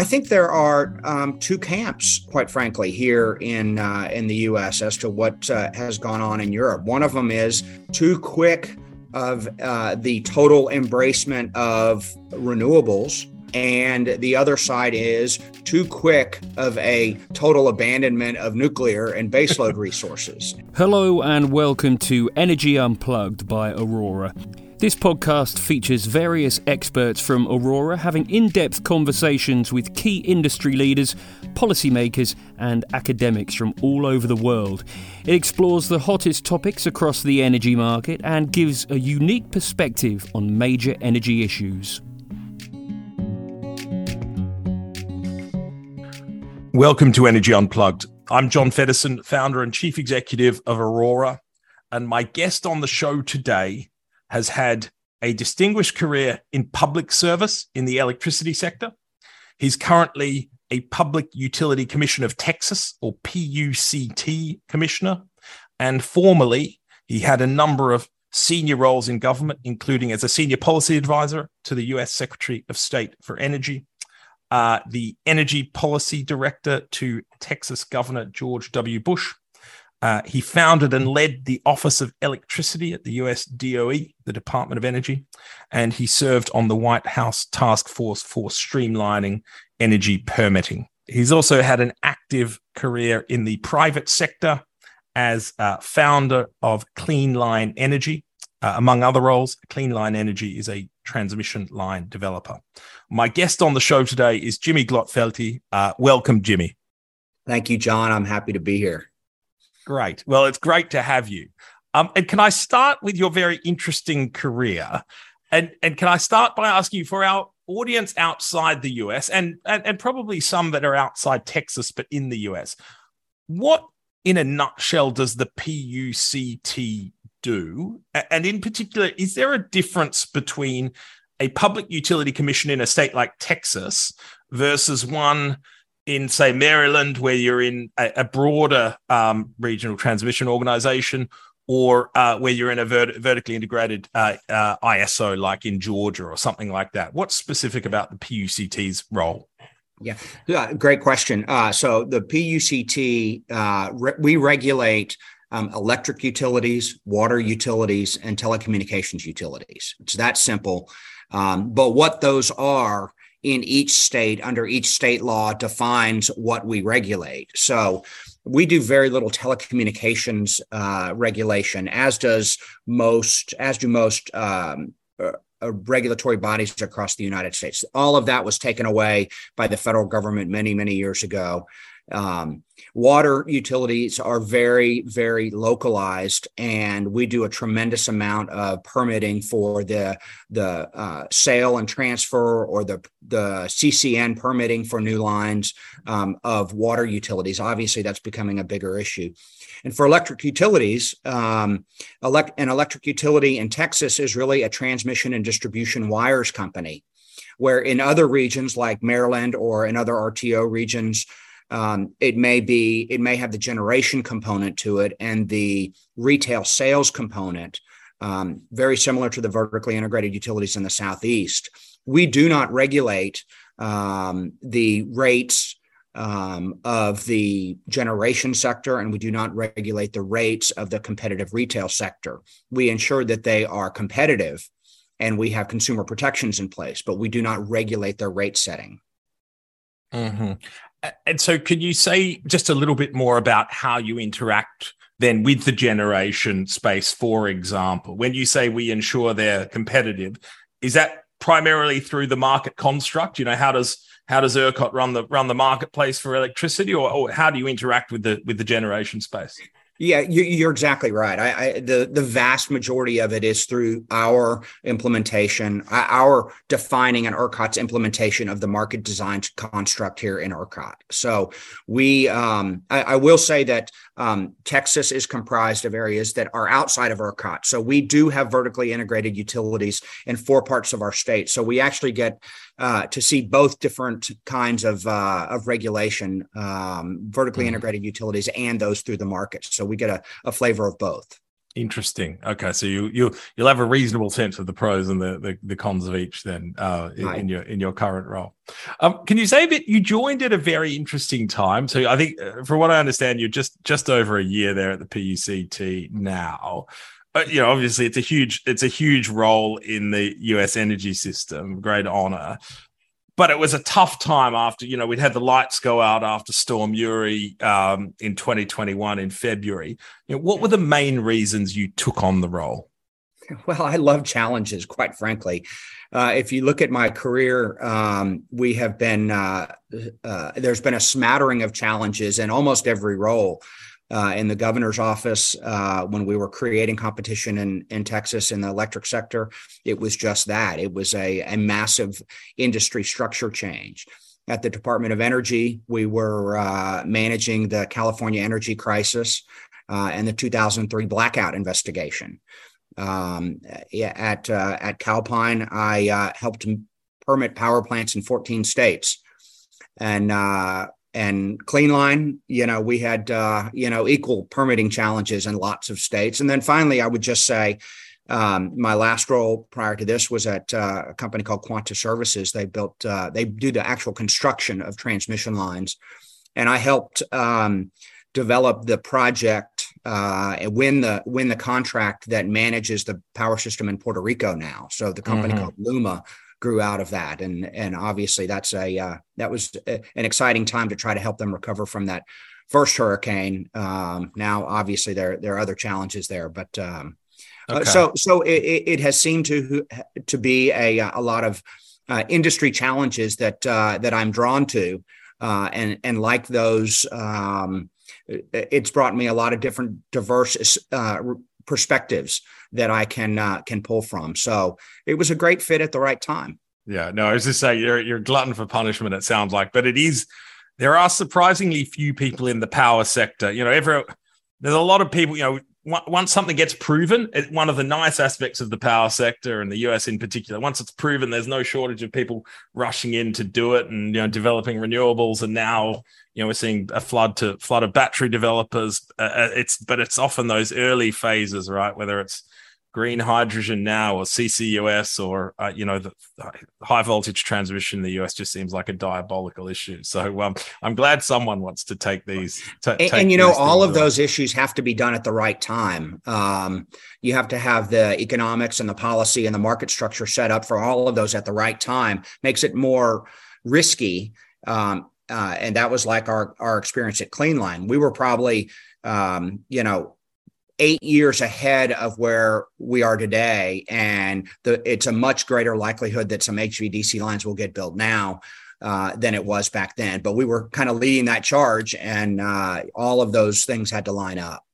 I think there are um, two camps, quite frankly, here in uh, in the U.S. as to what uh, has gone on in Europe. One of them is too quick of uh, the total embracement of renewables, and the other side is too quick of a total abandonment of nuclear and baseload resources. Hello, and welcome to Energy Unplugged by Aurora. This podcast features various experts from Aurora having in depth conversations with key industry leaders, policymakers, and academics from all over the world. It explores the hottest topics across the energy market and gives a unique perspective on major energy issues. Welcome to Energy Unplugged. I'm John Feddersen, founder and chief executive of Aurora, and my guest on the show today has had a distinguished career in public service in the electricity sector. He's currently a Public Utility Commission of Texas, or PUCT commissioner. And formerly, he had a number of senior roles in government, including as a senior policy advisor to the US Secretary of State for Energy, uh, the energy policy director to Texas Governor George W. Bush, uh, he founded and led the Office of Electricity at the US DOE, the Department of Energy, and he served on the White House Task Force for Streamlining Energy Permitting. He's also had an active career in the private sector as uh, founder of Clean Line Energy. Uh, among other roles, Clean Line Energy is a transmission line developer. My guest on the show today is Jimmy Glotfelty. Uh, welcome, Jimmy. Thank you, John. I'm happy to be here. Great. Well, it's great to have you. Um, and can I start with your very interesting career? And, and can I start by asking you for our audience outside the US and, and, and probably some that are outside Texas, but in the US, what in a nutshell does the PUCT do? And in particular, is there a difference between a public utility commission in a state like Texas versus one in say Maryland, where you're in a, a broader um, regional transmission organization, or uh, where you're in a vert- vertically integrated uh, uh, ISO, like in Georgia or something like that. What's specific about the PUCT's role? Yeah, great question. Uh, so the PUCT, uh, re- we regulate um, electric utilities, water utilities, and telecommunications utilities. It's that simple. Um, but what those are in each state under each state law defines what we regulate. So we do very little telecommunications uh, regulation, as does most, as do most um, uh, uh, regulatory bodies across the United States. All of that was taken away by the federal government many, many years ago. Um, water utilities are very, very localized, and we do a tremendous amount of permitting for the the uh, sale and transfer or the the CCN permitting for new lines um, of water utilities. Obviously, that's becoming a bigger issue. And for electric utilities, um, elect- an electric utility in Texas is really a transmission and distribution wires company where in other regions like Maryland or in other RTO regions, um, it may be it may have the generation component to it and the retail sales component um, very similar to the vertically integrated utilities in the southeast. We do not regulate um, the rates um, of the generation sector and we do not regulate the rates of the competitive retail sector. We ensure that they are competitive and we have consumer protections in place but we do not regulate their rate setting. Mm-hmm. And so, could you say just a little bit more about how you interact then with the generation space, for example? When you say we ensure they're competitive, is that primarily through the market construct? You know, how does how does ERCOT run the run the marketplace for electricity, or, or how do you interact with the with the generation space? Yeah, you're exactly right. I, I, the the vast majority of it is through our implementation, our defining and ERCOT's implementation of the market design construct here in ERCOT. So we, um, I, I, will say that um, Texas is comprised of areas that are outside of ERCOT. So we do have vertically integrated utilities in four parts of our state. So we actually get uh, to see both different kinds of uh, of regulation, um, vertically mm-hmm. integrated utilities, and those through the market. So we get a, a flavor of both. Interesting. Okay, so you you you'll have a reasonable sense of the pros and the the, the cons of each then uh, in, right. in, your in your current role. Um, can you say that you joined at a very interesting time? So I think, uh, from what I understand, you're just just over a year there at the PUCT now. But you know, obviously, it's a huge it's a huge role in the U.S. energy system. Great honor but it was a tough time after you know we'd had the lights go out after Storm Uri um, in 2021 in February. You know, what were the main reasons you took on the role? Well, I love challenges, quite frankly. Uh, if you look at my career, um, we have been uh, uh, there's been a smattering of challenges in almost every role uh, in the governor's office uh, when we were creating competition in, in Texas in the electric sector. It was just that. It was a, a massive industry structure change. At the Department of Energy, we were uh, managing the California energy crisis uh, and the 2003 blackout investigation. Um, at uh, at Calpine, I uh, helped permit power plants in 14 states, and and clean line you know we had uh, you know equal permitting challenges in lots of states. And then finally i would just say um, my last role prior to this was at uh, a company called quanta services. They built uh, they do the actual construction of transmission lines. And i helped um, develop the project uh, and win the win the contract that manages the power system in puerto rico now. So the company mm-hmm. called luma grew out of that. And and obviously that's a uh, that was a, an exciting time to try to help them recover from that first hurricane. Um, now obviously there there are other challenges there but um, uh, okay. uh, so so it, it, has seemed to to be a a lot of uh, industry challenges that uh, that I'm drawn to. Uh, and and like those um, it's brought me a lot of different diverse perspectives that I can uh, can pull from. So it was a great fit at the right time. Yeah, no, I was just saying you're you're glutton for punishment. It sounds like, but it is. There are surprisingly few people in the power sector. You know, every there's a lot of people. You know, once something gets proven, it, one of the nice aspects of the power sector and the US in particular, once it's proven, there's no shortage of people rushing in to do it and you know developing renewables. And now you know we're seeing a flood to flood of battery developers. Uh, uh it's but it's often those early phases, right? Whether it's green hydrogen now or CCUS or uh, you know the, the, high voltage transmission in the US just seems like a diabolical issue. So um, I'm glad someone wants to take these. T- and, take and, you know all of on. those issues have to be done at the right time. Um, you have to have the economics and the policy and the market structure set up for all of those at the right time. Makes it more risky. Um, uh, and that was like our our experience at Cleanline. We were probably um, you know eight years ahead of where we are today. And the, it's a much greater likelihood that some HVDC lines will get built now uh, than it was back then. But we were kind of leading that charge, and uh, all of those things had to line up.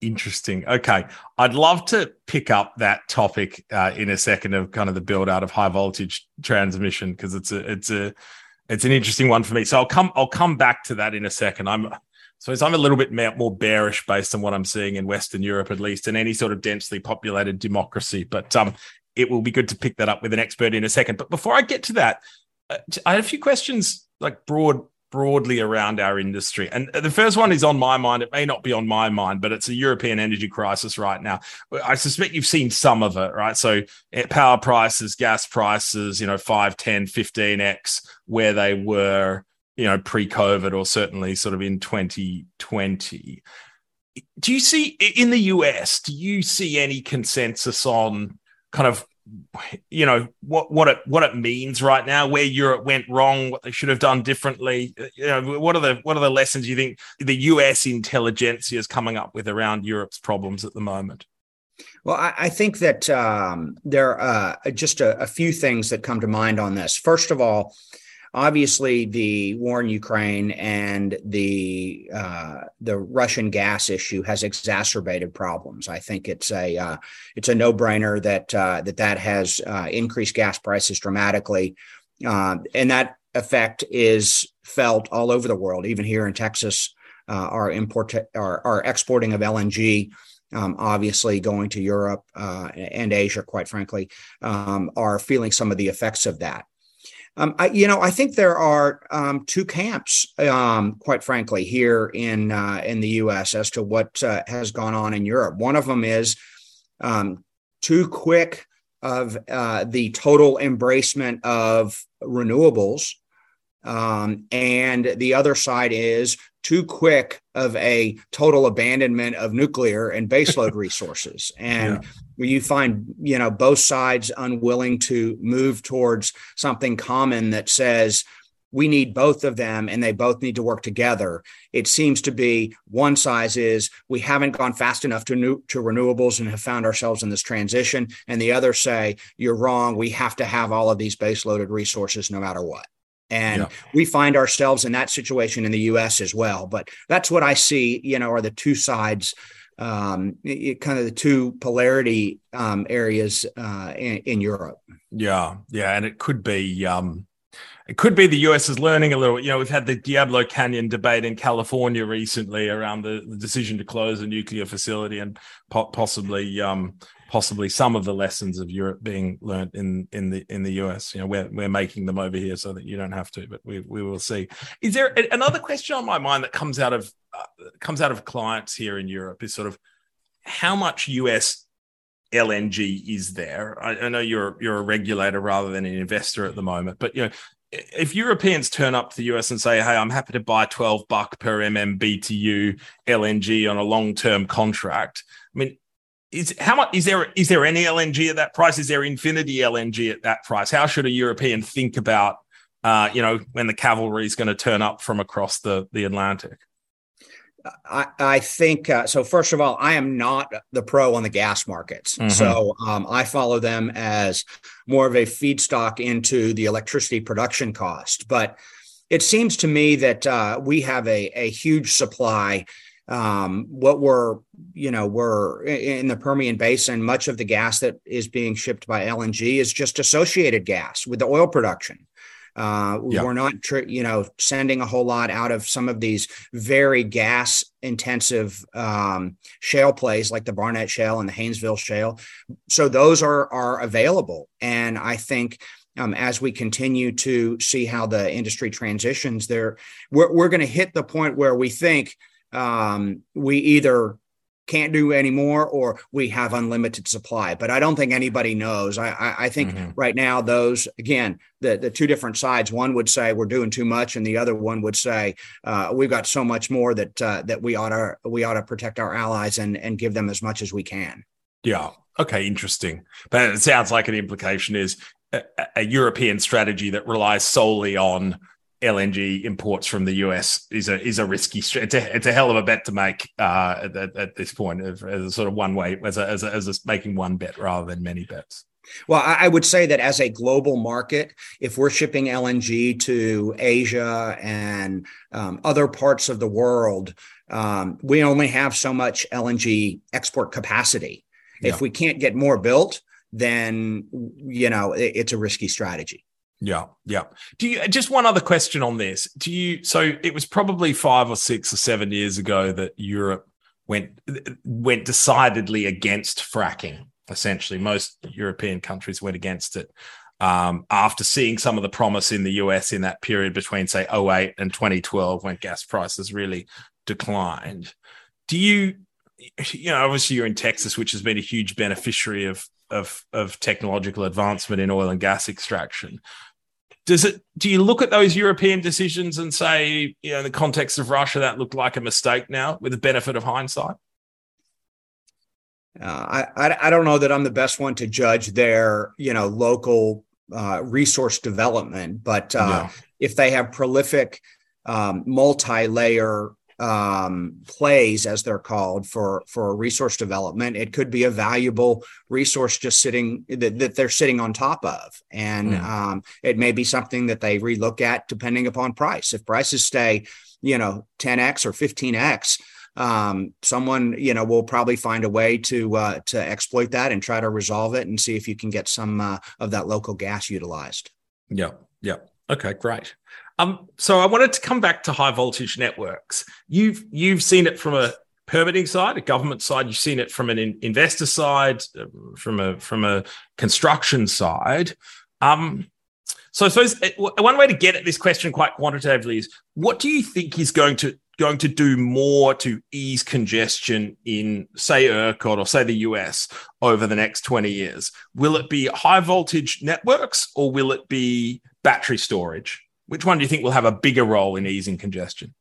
Interesting. Okay. I'd love to pick up that topic uh, in a second of kind of the build out of high voltage transmission because it's a it's a it's an interesting one for me. So I'll come I'll come back to that in a second. I'm so I'm a little bit more bearish based on what I'm seeing in Western Europe, at least, in any sort of densely populated democracy. But um, it will be good to pick that up with an expert in a second. But before I get to that, uh, I had a few questions, like broad, broadly around our industry. And the first one is on my mind. It may not be on my mind, but it's a European energy crisis right now. I suspect you've seen some of it, right? So eh, power prices, gas prices, you know, 5, 10, 15x where they were you know, pre-COVID or certainly sort of in 2020. Do you see in the US, do you see any consensus on kind of you know what what it what it means right now where Europe went wrong what they should have done differently you know what are the what are the lessons you think the US intelligentsia is coming up with around Europe's problems at the moment well, I, I think that um, there are uh, just a, a, few things that come to mind on this. First of all, obviously the war in Ukraine and the uh, the Russian gas issue has exacerbated problems. I think it's a uh, it's a no brainer that uh, that that has uh, increased gas prices dramatically, uh, and that effect is felt all over the world, even here in Texas. Uh, our import our, our exporting of LNG. Um, obviously going to Europe uh, and Asia, quite frankly, um, are feeling some of the effects of that. Um, I, you know, I think there are um, two camps, um, quite frankly, here in uh, in the U.S. as to what uh, has gone on in Europe. One of them is um, too quick of uh, the total embracement of renewables, um, and the other side is too quick of a total abandonment of nuclear and baseload resources. And yeah. you find, you know, both sides unwilling to move towards something common that says, we need both of them and they both need to work together. It seems to be one size is we haven't gone fast enough to new, to renewables and have found ourselves in this transition. And the other say, you're wrong. We have to have all of these baseloaded resources no matter what. And yeah. we find ourselves in that situation in the US as well. But that's what I see, you know, are the two sides, um, it, kind of the two polarity um, areas uh, in, in, Europe. Yeah. Yeah. And it could be, um, it could be the US is learning a little. You know, we've had the Diablo Canyon debate in California recently around the, the decision to close a nuclear facility and po- possibly um, possibly some of the lessons of Europe being learned in in the in the US. You know, we're we're making them over here so that you don't have to, but we we will see. Is there another question on my mind that comes out of uh, comes out of clients here in Europe? Is sort of how much US LNG is there? I, I know you're you're a regulator rather than an investor at the moment, but you know if Europeans turn up to the US and say, "Hey, I'm happy to buy 12 buck per MMBTU LNG on a long-term contract," I mean, is how much is there is there any LNG at that price? Is there infinity LNG at that price? How should a European think about uh, you know when the cavalry is going to turn up from across the the Atlantic? I, I think uh, so. First of all, I am not the pro on the gas markets, mm-hmm. so um, I follow them as more of a feedstock into the electricity production cost. But it seems to me that uh, we have a, a huge supply um, what we're you know we're in the Permian Basin. Much of the gas that is being shipped by LNG is just associated gas with the oil production. Uh, yeah. We're not, tr- you know, sending a whole lot out of some of these very gas intensive um, shale plays like the Barnett Shale and the Haynesville Shale. So those are are available, and I think. Um, as we continue to see how the industry transitions there, we're, we're going to hit the point where we think um, we either can't do anymore or we have unlimited supply but i don't think anybody knows. I i, I think mm-hmm. right now those again the the two different sides one would say we're doing too much and the other one would say uh, we've got so much more that uh, that we ought to we ought to protect our allies and and give them as much as we can. Yeah. Okay. Interesting. But it sounds like an implication is a, a european strategy that relies solely on LNG imports from the US is a is a risky. It's a it's a hell of a bet to make uh, at, at, this point, as a sort of one way as a, as a, as a making one bet rather than many bets. Well, I would say that as a global market, if we're shipping LNG to Asia and um, other parts of the world, um, we only have so much LNG export capacity. Yeah. If we can't get more built, then you know it, it's a risky strategy. Yeah, yeah. Do you just one other question on this? Do you so it was probably five or six or seven years ago that Europe went went decidedly against fracking. Essentially, most European countries went against it um, after seeing some of the promise in the US in that period between say 08 and 2012 when gas prices really declined. Do you you know obviously you're in Texas, which has been a huge beneficiary of of, of technological advancement in oil and gas extraction does it do you look at those european decisions and say you know in the context of russia that looked like a mistake now with the benefit of hindsight? Uh, I, I don't know that I'm the best one to judge their you know local uh, resource development, but uh, if they have prolific um, multi-layer um, plays, as they're called, for for resource development. It could be a valuable resource just sitting that, that they're sitting on top of, and mm. um, it may be something that they relook at depending upon price. If prices stay, you know, 10x or 15x. Um, someone you know will probably find a way to uh, to exploit that and try to resolve it and see if you can get some uh, of that local gas utilized. Yeah, yeah. Okay, great. Um, so I wanted to come back to high voltage networks. You've you've seen it from a permitting side, a government side. You've seen it from an in- investor side, from a from a construction side. Um, So I suppose uh, one way to get at this question quite quantitatively is what do you think is going to going to do more to ease congestion in, say, ERCOT or say the US over the next 20 years? Will it be high voltage networks or will it be battery storage? Which one do you think will have a bigger role in easing congestion?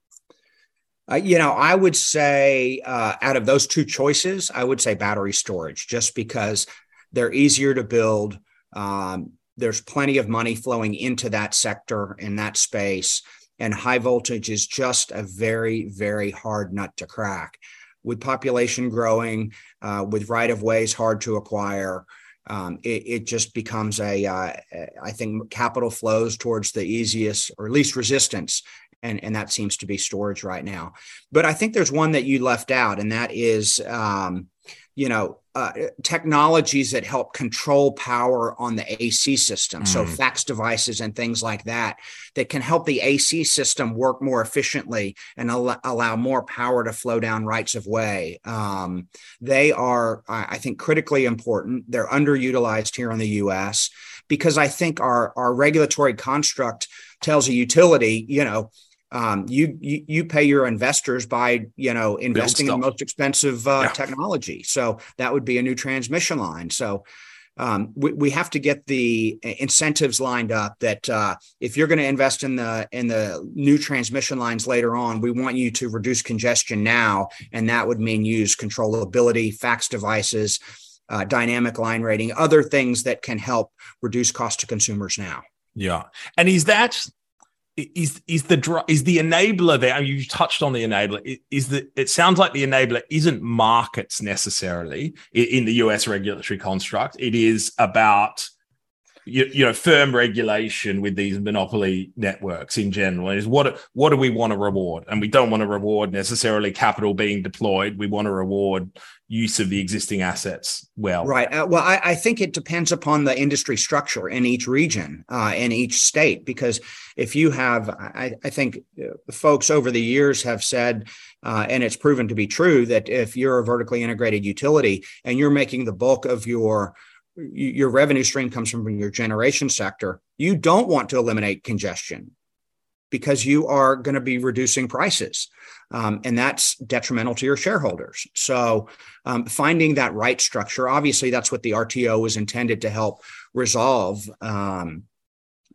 Uh, you know, I would say uh, out of those two choices, I would say battery storage, just because they're easier to build. Um, there's plenty of money flowing into that sector in that space and high voltage is just a very very hard nut to crack with population growing uh, with right of ways hard to acquire um, it, it, just becomes a. Uh, I think capital flows towards the easiest or least resistance and and that seems to be storage right now but i think there's one that you left out and that is um, you know uh, technologies that help control power on the AC system. Mm. So FACTS devices and things like that that can help the AC system work more efficiently and al- allow more power to flow down rights of way. Um, they are, I think, critically important. They're underutilized here in the U.S. because I think our our regulatory construct tells a utility, you know, um, you, you, you pay your investors by you know investing in the most expensive uh, yeah. technology. So that would be a new transmission line. So um, we, we have to get the incentives lined up that uh, if you're going to invest in the in the new transmission lines later on, we want you to reduce congestion now, and that would mean use controllability, FACTS devices, uh, dynamic line rating, other things that can help reduce cost to consumers now. Yeah, and is that is is the is the enabler there? I mean, you touched on the enabler. Is that it sounds like the enabler isn't markets necessarily in the US regulatory construct. It is about you, you, know firm regulation with these monopoly networks in general is what what do we want to reward and we don't want to reward necessarily capital being deployed we want to reward use of the existing assets well. Right. Uh, well I, I, think it depends upon the industry structure in each region uh, in each state because if you have i, I think uh, folks over the years have said uh, and it's proven to be true that if you're a vertically integrated utility and you're making the bulk of your your revenue stream comes from your generation sector, you don't want to eliminate congestion because you are going to be reducing prices. Um, and that's detrimental to your shareholders. So, um, finding that right structure, obviously, that's what the RTO was intended to help resolve. Um,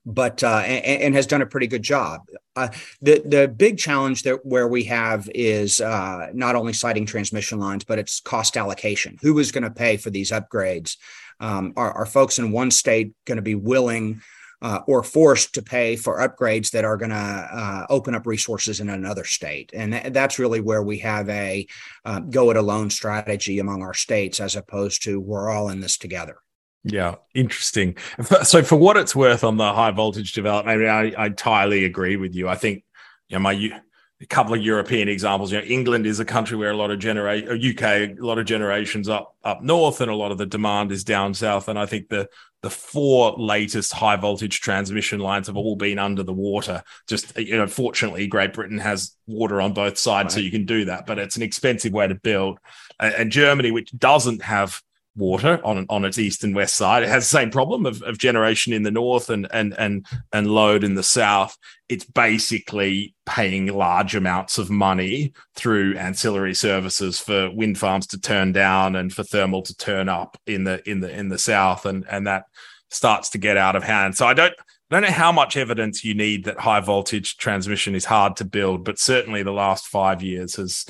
but uh, and, and, has done a pretty good job. Uh, the the big challenge that where we have is uh, not only siting transmission lines, but it's cost allocation. Who is going to pay for these upgrades? um, are, are, folks in one state going to be willing uh, or forced to pay for upgrades that are going to uh, open up resources in another state. And th- that's really where we have a uh, go it alone strategy among our states, as opposed to we're all in this together. Yeah, interesting. So, for what it's worth on the high voltage development, I, I entirely agree with you. I think you know, my a couple of European examples. You know, England is a country where a lot of generation, UK, uh, a lot of generations up up north, and a lot of the demand is down south. And I think the the four latest high voltage transmission lines have all been under the water. Just you know, fortunately, Great Britain has water on both sides, right. so you can do that. But it's an expensive way to build. And, and Germany, which doesn't have water on on its east and west side. It has the same problem of, of generation in the north and and and and load in the south. It's basically paying large amounts of money through ancillary services for wind farms to turn down and for thermal to turn up in the in the in the south, and and that starts to get out of hand. So I don't I don't know how much evidence you need that high voltage transmission is hard to build, but certainly the last five years has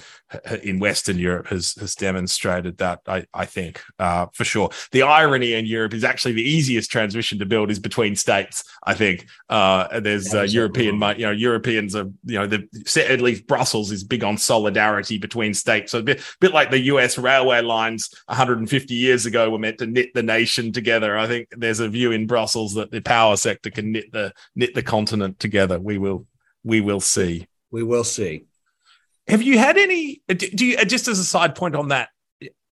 in Western Europe has has demonstrated that. I, I think uh, for sure. The irony in Europe is actually the easiest transmission to build is between states. I think uh, there's uh, European, you know, Europeans are you know the at least Brussels is big on solidarity between states. So a bit, bit like the U.S. railway lines 150 years ago were meant to knit the nation together. I think there's a view in Brussels that the power sector can knit the knit the continent together. We will we will see. We will see. Have you had any? Do you just as a side point on that?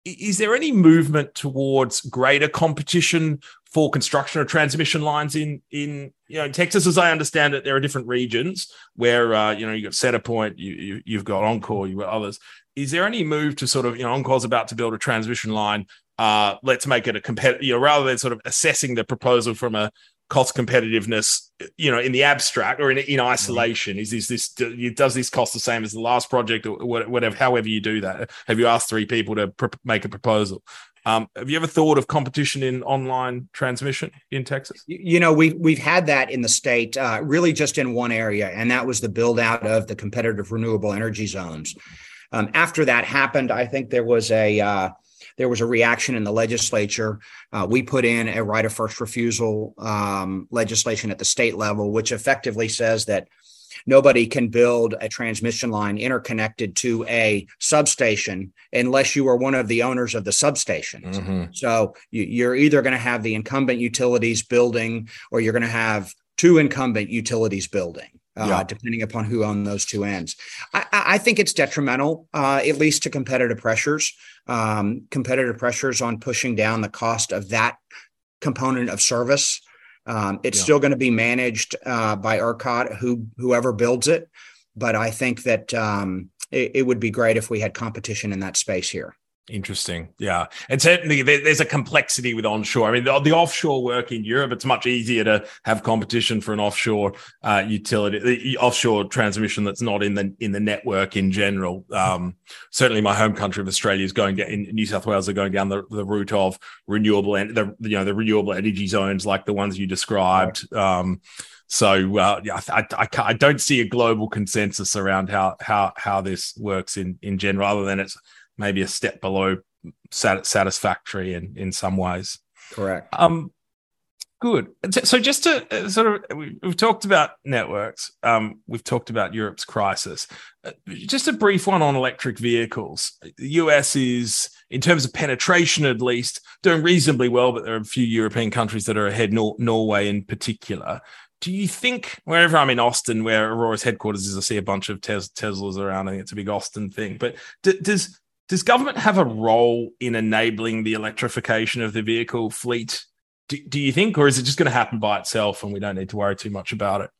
Is there any movement towards greater competition for construction of transmission lines in in you know Texas? As I understand it, there are different regions where uh, you know you got Centerpoint, you, you have got Oncor, you've got others. Is there any move to sort of you know Oncor's about to build a transmission line? Uh, let's make it a competitive, you know, rather than sort of assessing the proposal from a cost competitiveness, you know, in the abstract or in, in isolation? Is this, this, does this cost the same as the last project or whatever, however you do that? Have you asked three people to pr- make a proposal? Um, have you ever thought of competition in online transmission in Texas? You know, we've we've had that in the state, uh, really just in one area, and that was the build out of the competitive renewable energy zones. Um, after that happened, I think there was a uh, there was a reaction in the legislature. Uh, we put in a right of first refusal um, legislation at the state level, which effectively says that nobody can build a transmission line interconnected to a substation unless you are one of the owners of the substation. Mm-hmm. So you, are either going to have the incumbent utilities building or you're going to have two incumbent utilities building. Uh, yeah. depending upon who own those two ends. I, I think it's detrimental, uh, at least to competitive pressures, um, competitive pressures on pushing down the cost of that component of service. Um, it's yeah. still going to be managed uh, by ERCOT, who whoever builds it. But I think that um, it, it would be great if we had competition in that space here. Interesting. Yeah. And certainly there's a complexity with onshore. I mean, the, the, offshore work in Europe, it's much easier to have competition for an offshore uh, utility, the offshore transmission that's not in the in the network in general. Um, certainly my home country of Australia is going in New South Wales are going down the, the route of renewable and the you know the renewable energy zones like the ones you described. Um, so uh, yeah, I, I, I, don't see a global consensus around how how how this works in in general, other than it's maybe a step below sat- satisfactory in in some ways. Correct. Um, good. So just to uh, sort of, we've talked about networks. Um, we've talked about Europe's crisis. Uh, just a brief one on electric vehicles. The US is, in terms of penetration, at least, doing reasonably well, but there are a few European countries that are ahead. Nor- Norway, in particular. Do you think wherever I'm in Austin, where Aurora's headquarters is, I see a bunch of tes- Teslas around. I think it's a big Austin thing. But d- does does government have a role in enabling the electrification of the vehicle fleet? Do, do you think, or is it just going to happen by itself and we don't need to worry too much about it?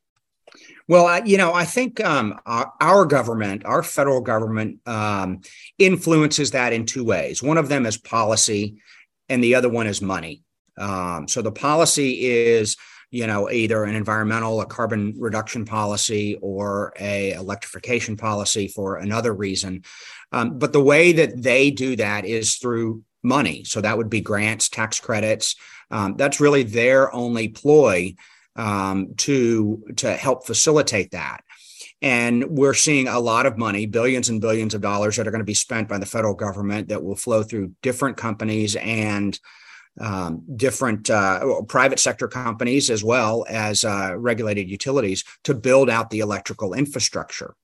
Well, you know, I think um, our, our, government, our federal government, um, influences that in two ways. One of them is policy, and the other one is money. Um, so the policy is, you know, either an environmental, a carbon reduction policy, or a electrification policy for another reason. Um, but the way that they do that is through money. So that would be grants, tax credits. Um, that's really their only ploy um, to to help facilitate that. And we're seeing a lot of money, billions and billions of dollars that are going to be spent by the federal government that will flow through different companies and um, different uh, private sector companies as well as uh, regulated utilities to build out the electrical infrastructure.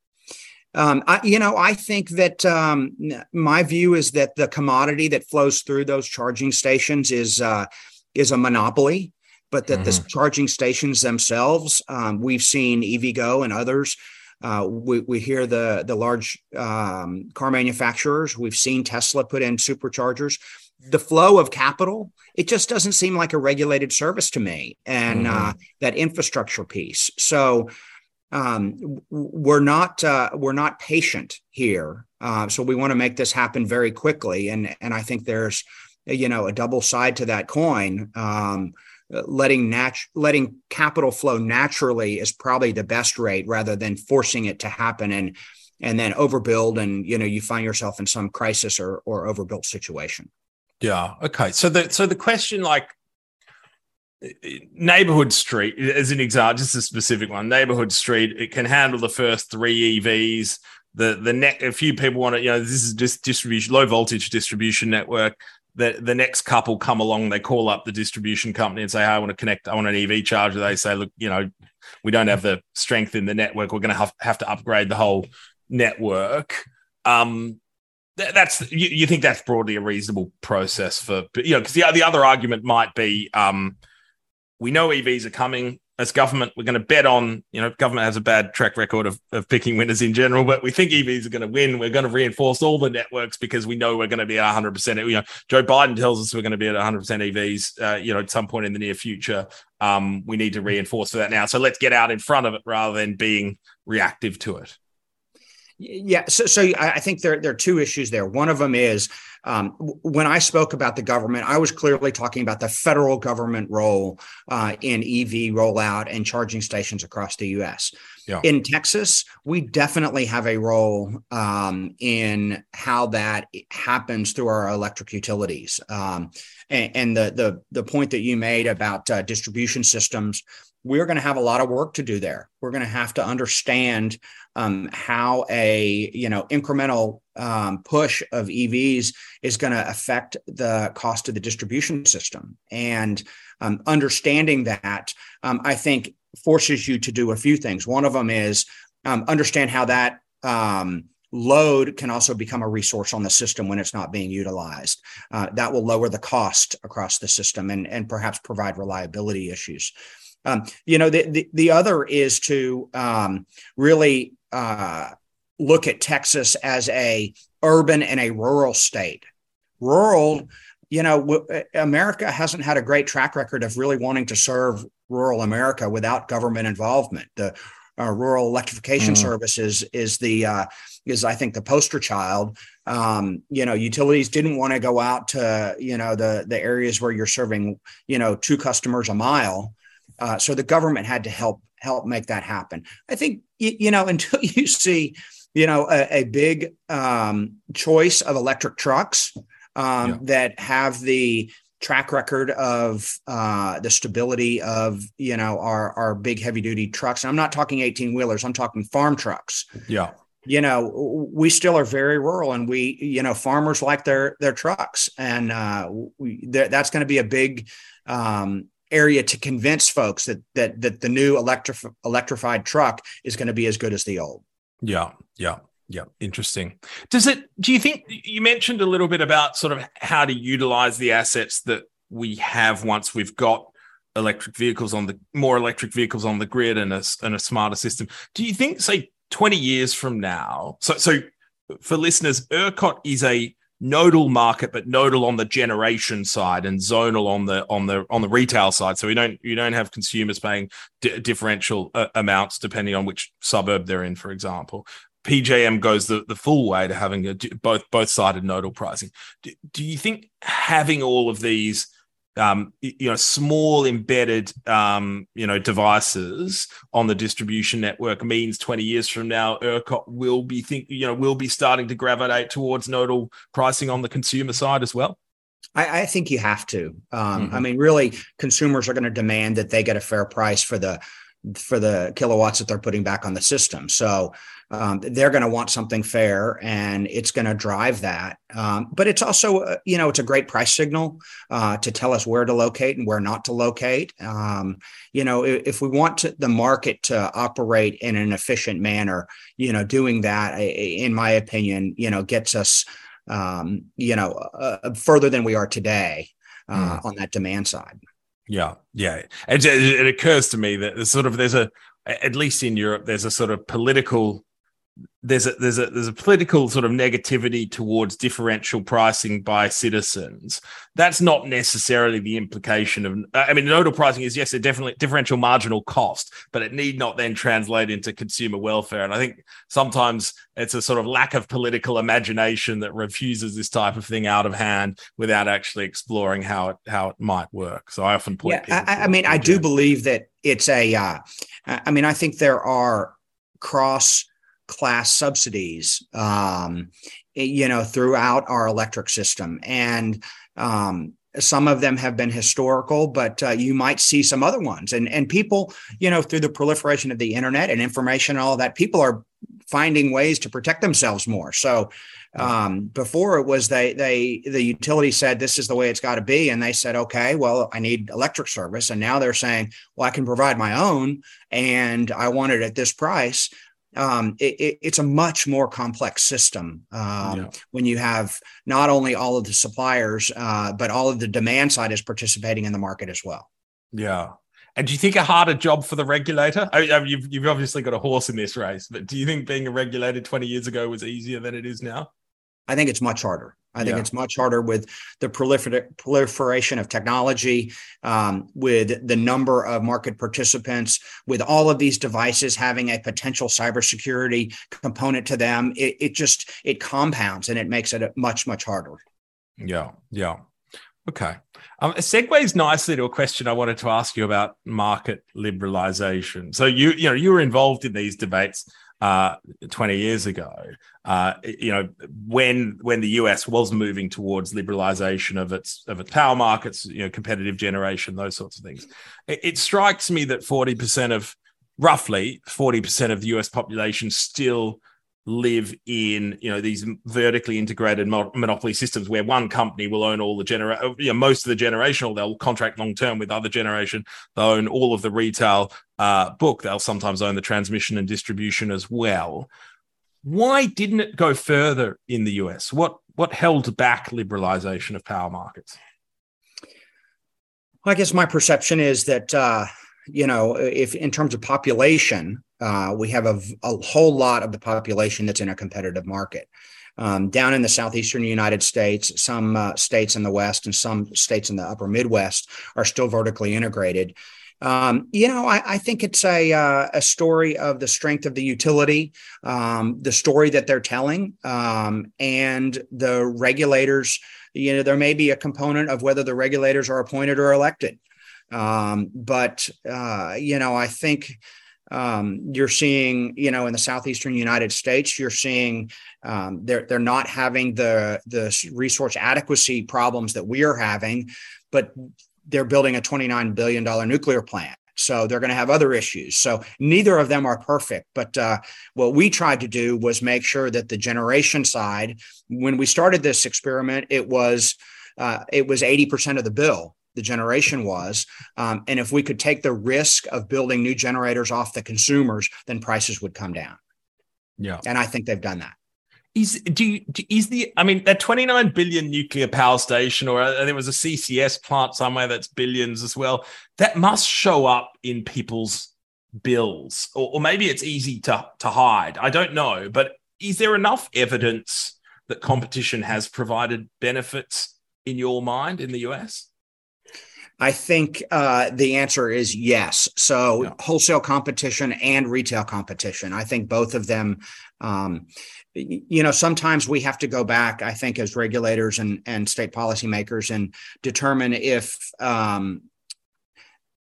Um, I, you know, I think that um, my view is that the commodity that flows through those charging stations is uh, is a monopoly, but that mm-hmm. the charging stations themselves, um, we've seen EVgo and others. Uh, we, we hear the the large um, car manufacturers. We've seen Tesla put in superchargers. The flow of capital, it just doesn't seem like a regulated service to me, and mm-hmm. uh, that infrastructure piece. So um, we're not uh, we're not patient here. Uh, so we want to make this happen very quickly, and and I think there's you know a double side to that coin. Um, letting nat- letting capital flow naturally is probably the best rate rather than forcing it to happen and and then overbuild and you know you find yourself in some crisis or or overbuilt situation. Yeah. Okay. So the so the question like neighborhood street as an example just a specific one neighborhood street it can handle the first three evs the the net a few people want to you know this is just distribution low voltage distribution network. The the next couple come along they call up the distribution company and say hey, i want to connect i want an ev charger. They say look you know we don't have the strength in the network. We're going to have, have to upgrade the whole network. Um that's you, you think that's broadly a reasonable process for you know because the, the other argument might be um we know EVs are coming. As government, we're going to bet on, you know, government has a bad track record of, of picking winners in general, but we think EVs are going to win. We're going to reinforce all the networks because we know we're going to be at 100%. You know, Joe Biden tells us we're going to be at 100% EVs, uh, you know, at some point in the near future. Um, we need to reinforce for that now. So let's get out in front of it rather than being reactive to it. Yeah, so, so I think there, there are two issues there. One of them is um, when I spoke about the government, I was clearly talking about the federal government role uh, in EV rollout and charging stations across the U.S. Yeah. In Texas, we definitely have a role um, in how that happens through our electric utilities. Um, and, and, the the the point that you made about uh, distribution systems we're going to have a lot of work to do there. We're going to have to understand um, how a you know incremental um, push of EVs is going to affect the cost of the distribution system, and um, understanding that um, I think forces you to do a few things. One of them is um, understand how that um, load can also become a resource on the system when it's not being utilized. Uh, that will lower the cost across the system and, and perhaps provide reliability issues. Um, you know, the, the, the other is to um, really uh, look at Texas as a urban and a rural state. Rural, you know, w- America hasn't had a great track record of really wanting to serve rural America without government involvement. The uh, rural electrification mm. services is the uh, is I think the poster child. Um, you know, utilities didn't want to go out to you know the the areas where you're serving you know two customers a mile uh, so the government had to help help make that happen. I think you, know until you see you know a, a big um, choice of electric trucks um, yeah. that have the track record of uh, the stability of you know our our big heavy duty trucks. And I'm not talking 18 wheelers. I'm talking farm trucks. Yeah. You know, we still are very rural, and we, you know, farmers like their their trucks, and uh, we, that's going to be a big um, area to convince folks that that that the new electrif- electrified truck is going to be as good as the old. Yeah, yeah. Yeah, interesting. Does it do you think you mentioned a little bit about sort of how to utilize the assets that we have once we've got electric vehicles on the more electric vehicles on the grid and a, and a smarter system. Do you think say 20 years from now so so for listeners ERCOT is a nodal market, but nodal on the generation side and zonal on the on the on the retail side. So we don't you don't have consumers paying d- differential uh, amounts depending on which suburb they're in, for example. PJM goes the, the full way to having a, both both sided nodal pricing. Do, do you think having all of these um, you know, small embedded, um, you know, devices on the distribution network means 20 years from now, ERCOT will be think, you know, will be starting to gravitate towards nodal pricing on the consumer side as well. I, I think you have to. Um, mm-hmm. I mean, really, consumers are going to demand that they get a fair price for the for the kilowatts that they're putting back on the system. So um, they're going to want something fair, and it's going to drive that. Um, but it's also, uh, you know, it's a great price signal uh, to tell us where to locate and where not to locate. Um, you know, if, if we want to, the market to operate in an efficient manner, you know, doing that, in my opinion, you know, gets us, um, you know, uh, further than we are today uh, mm. on that demand side. Yeah, yeah. It, it, occurs to me that there's sort of there's a at least in Europe there's a sort of political there's a there's a there's a political sort of negativity towards differential pricing by citizens. That's not necessarily the implication of. I mean, nodal pricing is yes, a definitely differential marginal cost, but it need not then translate into consumer welfare. And I think sometimes it's a sort of lack of political imagination that refuses this type of thing out of hand without actually exploring how it how it might work. So I often point. Yeah, I, I mean, I do believe that it's a. Uh, I mean, I think there are cross class subsidies, um, you know, throughout our electric system. And um, some of them have been historical, but uh, you might see some other ones. And and people, you know, through the proliferation of the internet and information and all that, people are finding ways to protect themselves more. So um, before it was they they the utility said this is the way it's got to be, and they said okay, well I need electric service, and now they're saying well I can provide my own, and I want it at this price um, it, it's a much more complex system um, yeah. when you have not only all of the suppliers, uh, but all of the demand side is participating in the market as well. Yeah. And do you think a harder job for the regulator? I mean, you've, you've obviously got a horse in this race, but do you think being a regulator 20 years ago was easier than it is now? I think it's much harder. I think yeah. it's much harder with the prolifer- proliferation of technology, um, with the number of market participants, with all of these devices having a potential cybersecurity component to them. It, it just it compounds and it makes it much much harder. Yeah, yeah. Okay. Um, it segues nicely to a question I wanted to ask you about market liberalization. So you you know you were involved in these debates uh, 20 years ago, uh, you know, when when the US was moving towards liberalization of its of its power markets, you know, competitive generation, those sorts of things, it, it strikes me that 40% of roughly 40% of the US population still live in you know these vertically integrated monopoly systems where one company will own all the generation you know, most of the generation or they'll contract long term with other generation they'll own all of the retail uh, book they'll sometimes own the transmission and distribution as well. Why didn't it go further in the us what what held back liberalization of power markets? I guess my perception is that uh, you know if in terms of population uh, we have a, a, whole lot of the population that's in a competitive market. Um, down in the southeastern United States, some uh, states in the West and some states in the upper Midwest are still vertically integrated. Um, you know, I, I, think it's a uh, a story of the strength of the utility, um, the story that they're telling, um, and the regulators. You know, there may be a component of whether the regulators are appointed or elected, um, but uh, you know, I think um, you're seeing, you know, in the southeastern United States, you're seeing um, they're they're not having the the resource adequacy problems that we are having, but they're building a 29 billion dollar nuclear plant. So they're going to have other issues. So neither of them are perfect. But uh, what we tried to do was make sure that the generation side, when we started this experiment, it was uh, it was 80% of the bill the generation was. Um, and if we could take the risk of building new generators off the consumers, then prices would come down. Yeah. And I think they've done that. Is do you is the I mean that 29 billion nuclear power station or uh, there was a CCS plant somewhere that's billions as well that must show up in people's bills or, or maybe it's easy to to hide I don't know but is there enough evidence that competition has provided benefits in your mind in the US I think uh, the answer is yes. So yeah. wholesale competition and retail competition. I think both of them. Um, you know, sometimes we have to go back. I think as regulators and and state policymakers and determine if. Um,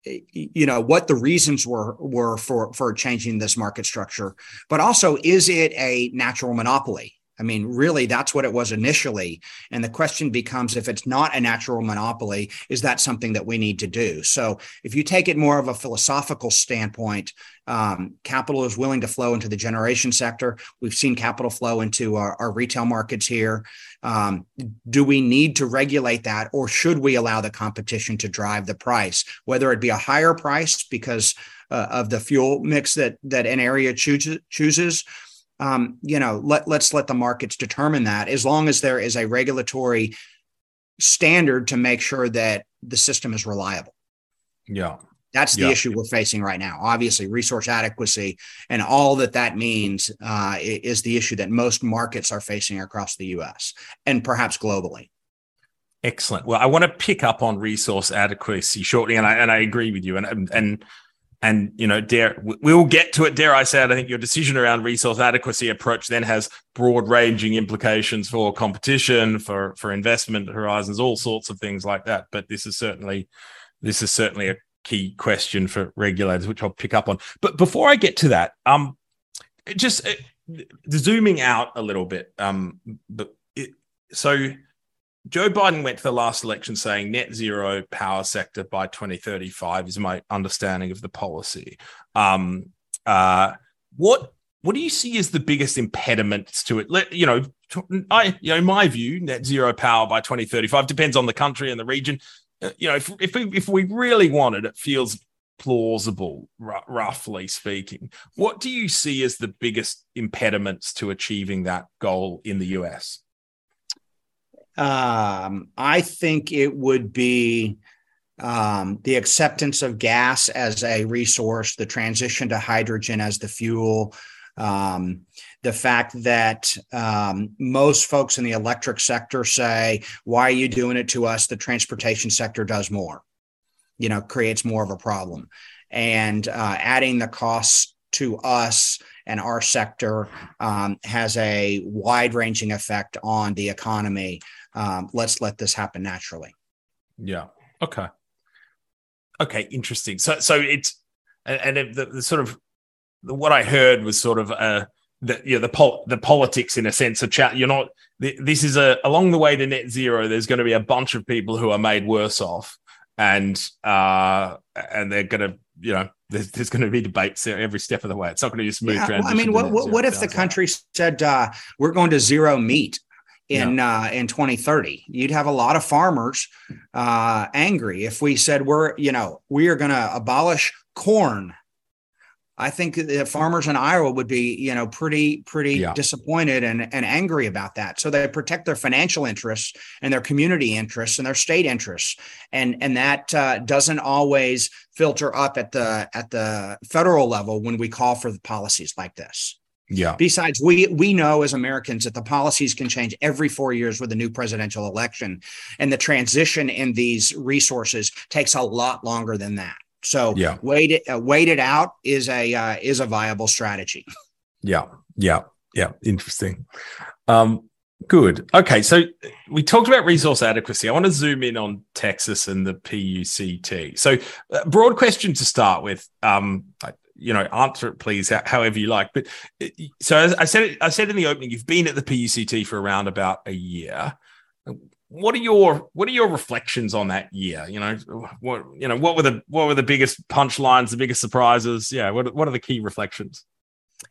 you know what the reasons were were for for changing this market structure but also is it a natural monopoly I mean, really, that's what it was initially. And the question becomes if it's not a natural monopoly, is that something that we need to do? So, if you take it more of a philosophical standpoint, um, capital is willing to flow into the generation sector. We've seen capital flow into our, our retail markets here. Um, do we need to regulate that, or should we allow the competition to drive the price, whether it be a higher price because uh, of the fuel mix that that an area chooses, chooses um, you know, let let's let the markets determine that. As long as there is a regulatory standard to make sure that the system is reliable. Yeah. That's the yeah. issue we're facing right now. Obviously, resource adequacy and all that that means uh, is the issue that most markets are facing across the U.S. and perhaps globally. Excellent. Well, I want to pick up on resource adequacy shortly, and I and I agree with you. And and and you know, dare we'll get to it. Dare I say it? I think your decision around resource adequacy approach then has broad-ranging implications for competition, for for investment horizons, all sorts of things like that. But this is certainly this is certainly a key question for regulators, which I'll pick up on. But before I get to that, um, just uh, zooming out a little bit, um, but it, so Joe Biden went to the last election saying net zero power sector by 2035 is my understanding of the policy. Um, uh, what what do you see as the biggest impediments to it? Let you know, I you know, my view, net zero power by 2035 depends on the country and the region. Uh, you know, if if we, if we really wanted, it feels plausible, r- roughly speaking. What do you see as the biggest impediments to achieving that goal in the US? Um, I think it would be um, the acceptance of gas as a resource, the transition to hydrogen as the fuel, Um, the fact that um, most folks in the electric sector say, "Why are you doing it to us?" The transportation sector does more. You know, creates more of a problem, and uh, adding the costs to us and our sector um, has a wide-ranging effect on the economy. Um, let's let this happen naturally. Yeah. Okay. Okay. Interesting. So, so it's and, and the, the sort of what I heard was sort of uh, the you know, the pol- the politics in a sense of chat. You're not. This is a along the way to net zero. There's going to be a bunch of people who are made worse off, and uh, and they're going to you know there's, there's going to be debates there every step of the way. It's not going to be a smooth yeah, transition. Well, I mean, what what, what if the country said uh, we're going to zero meat? In yeah. uh, in 2030. You'd have a lot of farmers uh, angry if we said we're you know we are going to abolish corn I think the farmers in Iowa would be, you know, pretty, pretty yeah. disappointed and, and angry about that. So they protect their financial interests and their community interests and their state interests, and and that uh, doesn't always filter up at the at the federal level when we call for the policies like this. Yeah. Besides, we we know as Americans that the policies can change every four years with a new presidential election, and the transition in these resources takes a lot longer than that. So yeah, wait it uh, wait it out is a uh, is a viable strategy. Yeah, yeah, yeah. Interesting. Um, good. Okay, so we talked about resource adequacy. I want to zoom in on Texas and the PUCT. So, uh, broad question to start with. Um, you know, answer it please, however you like. But uh, so as I said, I said in the opening, you've been at the PUCT for around about a year what are your what are your reflections on that year? You know, what you know, what were the what were the biggest punchlines, the biggest surprises? Yeah, what what are the key reflections?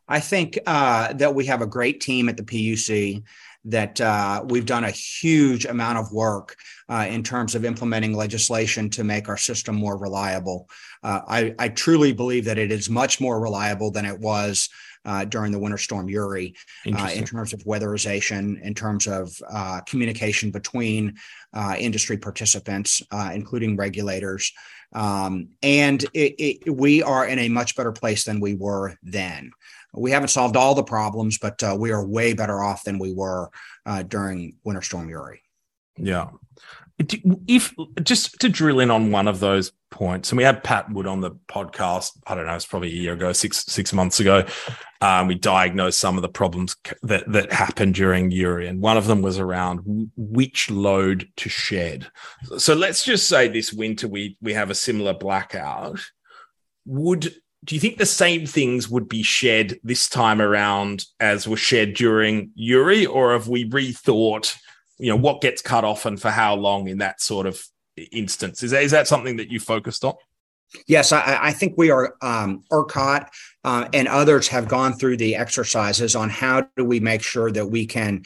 I think uh, that we have a great team at the PUC. That uh, we've done a huge amount of work uh, in terms of implementing legislation to make our system more reliable. Uh, I, I truly believe that it is much more reliable than it was uh, during the winter storm Uri uh, in terms of weatherization, in terms of uh, communication between uh, industry participants, uh, including regulators. Um, and it, it, we are in a much better place than we were then. We haven't solved all the problems, but uh, we are way better off than we were during winter storm Uri. Yeah if just to drill in on one of those points, and we had Pat Wood on the podcast. I don't know, it's probably a year ago, six six months ago. Um, we diagnosed some of the problems that that happened during Uri, and one of them was around which load to shed. So let's just say this winter we we have a similar blackout. Would do you think the same things would be shed this time around as were shed during Uri, or have we rethought? you know what gets cut off and for how long in that sort of instance is that, is that something that you focused on Yes, I, I, think we are. Um, ERCOT uh, and others have gone through the exercises on how do we make sure that we can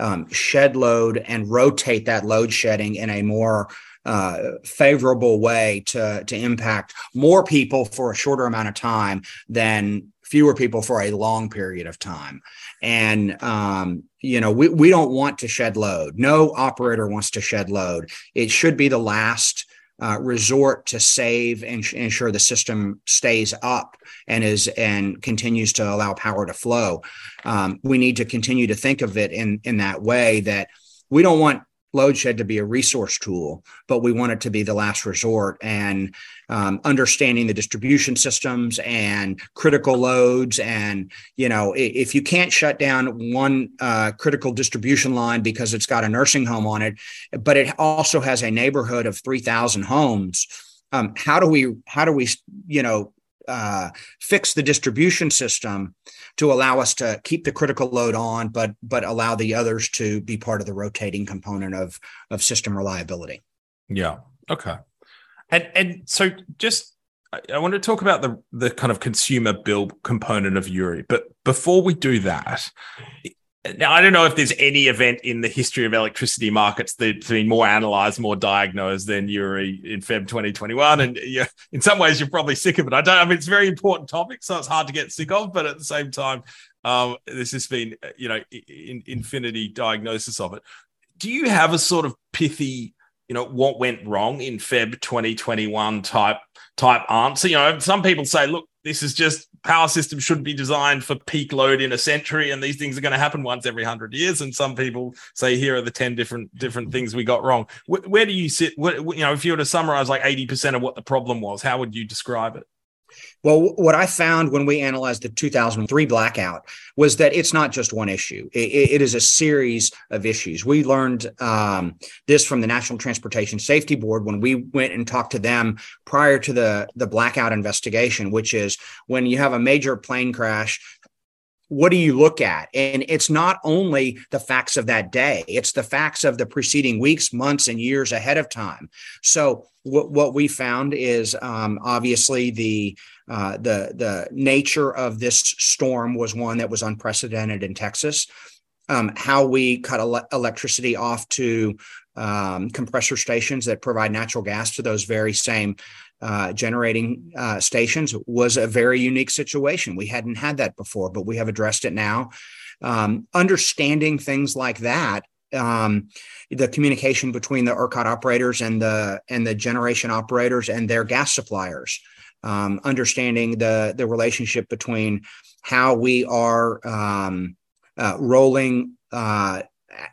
um, shed load and rotate that load shedding in a more uh, favorable way to to impact more people for a shorter amount of time than fewer people for a long period of time. And, um, you know, we, we don't want to shed load. No operator wants to shed load. It should be the last uh, resort to save and sh- ensure the system stays up and is and continues to allow power to flow. Um, we need to continue to think of it in in that way that we don't want load shed to be a resource tool, but we want it to be the last resort. And um, understanding the distribution systems and critical loads, and you know, if you can't shut down one uh, critical distribution line because it's got a nursing home on it, but it also has a neighborhood of three thousand homes. Um, how do we how do we you know uh, fix the distribution system to allow us to keep the critical load on, but but allow the others to be part of the rotating component of of system reliability. Yeah. Okay. And and so just I want to talk about the the kind of consumer bill component of Uri, but before we do that, now, I don't know if there's any event in the history of electricity markets that's been more analyzed, more diagnosed than Uri in Feb 2021. And in some ways, you're probably sick of it. I don't. I mean, it's a very important topic, so it's hard to get sick of. But at the same time, um, this has been, you know, in, infinity diagnosis of it. Do you have a sort of pithy, you know, what went wrong in Feb 2021 type type answer? You know, some people say, look, this is just power systems shouldn't be designed for peak load in a century, and these things are going to happen once every hundred years. And some people say, here are the ten different different things we got wrong. Where, where do you sit? What, you know, if you were to summarize like eighty percent of what the problem was, how would you describe it? Well, what I found when we analyzed the 2003 blackout was that it's not just one issue. it, it is a series of issues. We learned um, this from the National Transportation Safety Board when we went and talked to them prior to the, the blackout investigation, which is when you have a major plane crash, what do you look at? And it's not only the facts of that day, it's the facts of the preceding weeks, months, and years ahead of time. So, what, what we found is um, obviously the uh, the the nature of this storm was one that was unprecedented in Texas. Um, how we cut ele- electricity off to um, compressor stations that provide natural gas to those very same uh, generating uh, stations was a very unique situation. We hadn't had that before, but we have addressed it now. Um, understanding things like that, um, the communication between the ERCOT operators and the and the generation operators and their gas suppliers, um, understanding the the relationship between how we are um, uh, rolling uh,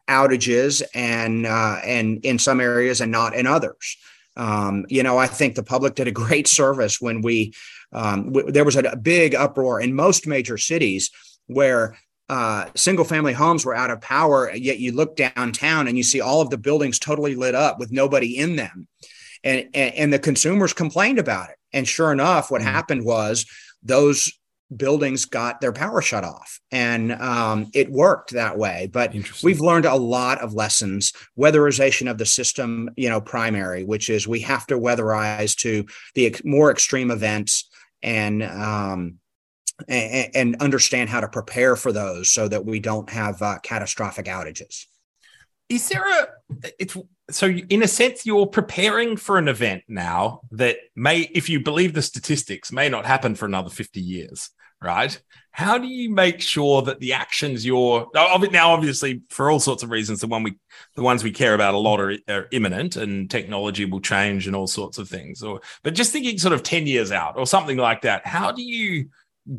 outages and uh, and in some areas and not in others. Um, you know, I think the public did a great service when we um, w- there was a, big uproar in most major cities where uh, single family homes were out of power. Yet you look downtown and you see all of the buildings totally lit up with nobody in them, and and, and the consumers complained about it. And sure enough, what mm-hmm. happened was those buildings got their power shut off and um, it worked that way. But we've learned a lot of lessons. Weatherization of the system you know primary which is we have to weatherize to the ex- more extreme events and um, and, and, understand how to prepare for those so that we don't have uh, catastrophic outages. Is there a it's so in a sense you're preparing for an event now that may if you believe the statistics may not happen for another 50 years right? How do you make sure that the actions you're now obviously for all sorts of reasons the one we the ones we care about a lot are, are imminent and technology will change and all sorts of things or but just thinking sort of 10 years out or something like that how do you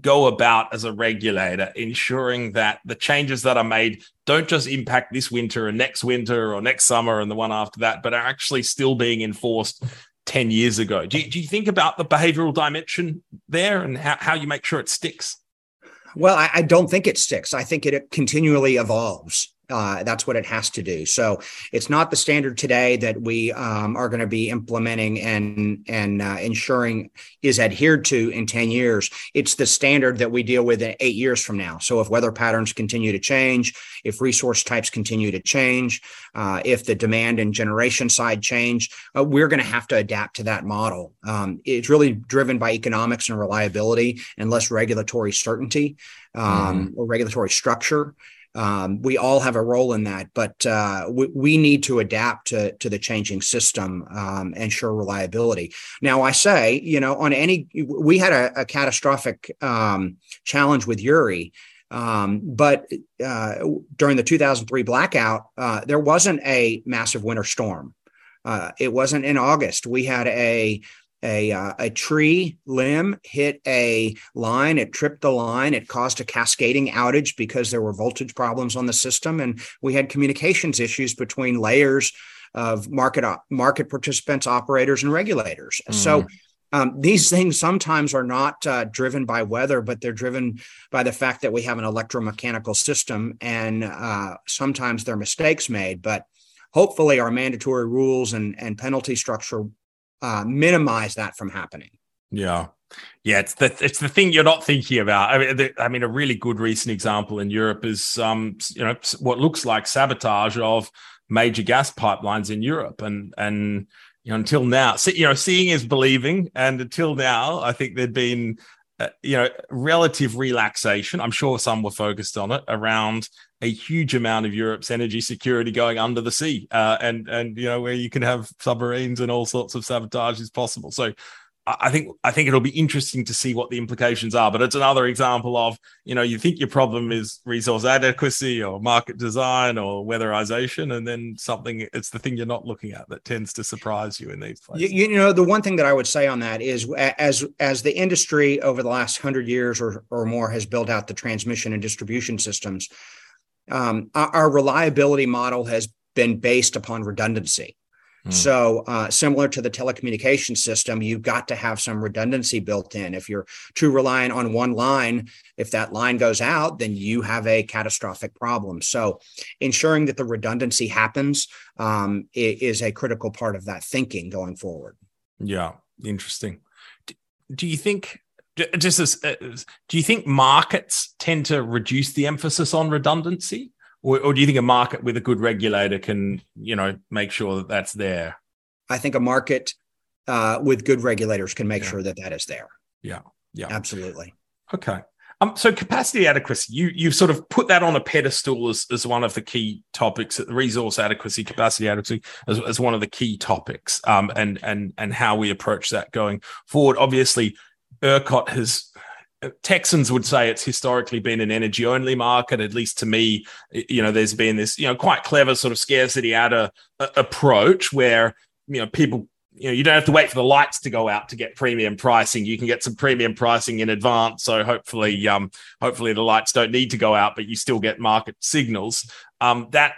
go about as a regulator ensuring that the changes that are made don't just impact this winter and next winter or next summer and the one after that but are actually still being enforced 10 years ago. Do you, do you think about the behavioral dimension there and how, how you make sure it sticks? Well, I, I don't think it sticks. I think it continually evolves. Uh, that's what it has to do. So it's not the standard today that we um, are going to be implementing and and uh, ensuring is adhered to in ten years. It's the standard that we deal with in eight years from now. So if weather patterns continue to change, if resource types continue to change, uh, if the demand and generation side change, uh, we're going to have to adapt to that model. Um, it's really driven by economics and reliability and less regulatory certainty um, mm. or regulatory structure. Um, we all have a role in that, but uh, we, we, need to adapt to, to the changing system, um, ensure reliability. Now, I say, you know, on any, we had a, a catastrophic um, challenge with Uri. Um, but uh, during the 2003 blackout, uh, there wasn't a massive winter storm. Uh, it wasn't in August. We had a a, uh, a tree limb hit a line, it tripped the line, it caused a cascading outage because there were voltage problems on the system. And we had communications issues between layers of market, market participants, operators, and regulators. Mm. So um, these things sometimes are not uh, driven by weather, but they're driven by the fact that we have an electromechanical system, and uh, sometimes there are mistakes made. But hopefully, our mandatory rules and, and penalty structure uh, minimize that from happening. Yeah. Yeah, it's the it's the thing you're not thinking about. I mean, the, I mean, a really good recent example in Europe is um, you know, what looks like sabotage of major gas pipelines in Europe, and and you know, until now, you know, seeing is believing, and until now, I think there'd been uh, you know, relative relaxation. I'm sure some were focused on it around a huge amount of Europe's energy security going under the sea, uh, and and you know where you can have submarines and all sorts of sabotage is possible. So I think I think it'll be interesting to see what the implications are. But it's another example of you know you think your problem is resource adequacy or market design or weatherization, and then something it's the thing you're not looking at that tends to surprise you in these places. You, you know, the one thing that I would say on that is as as the industry over the last hundred years or or more has built out the transmission and distribution systems, um, our, reliability model has been based upon redundancy. Hmm. So, uh, similar to the telecommunication system, you've got to have some redundancy built in. If you're too reliant on one line, if that line goes out, then you have a catastrophic problem. So, ensuring that the redundancy happens um, is a critical part of that thinking going forward. Yeah, interesting. Do you think? Just as, do you think markets tend to reduce the emphasis on redundancy? or, or do you think a market with a good regulator can you know make sure that that's there i think a market uh, with good regulators can make yeah. sure that that is there yeah yeah absolutely okay um, so capacity adequacy, you you've sort of put that on a pedestal as, as one of the key topics. Resource adequacy, capacity adequacy, as, as one of the key topics, um, and and and how we approach that going forward. Obviously, ERCOT has Texans would say it's historically been an energy only market. At least to me, you know, there's been this, you know, quite clever sort of scarcity adder approach where, you know, people, you know, you don't have to wait for the lights to go out to get premium pricing. You can get some premium pricing in advance. So hopefully, um, hopefully the lights don't need to go out, but you still get market signals. Um, that,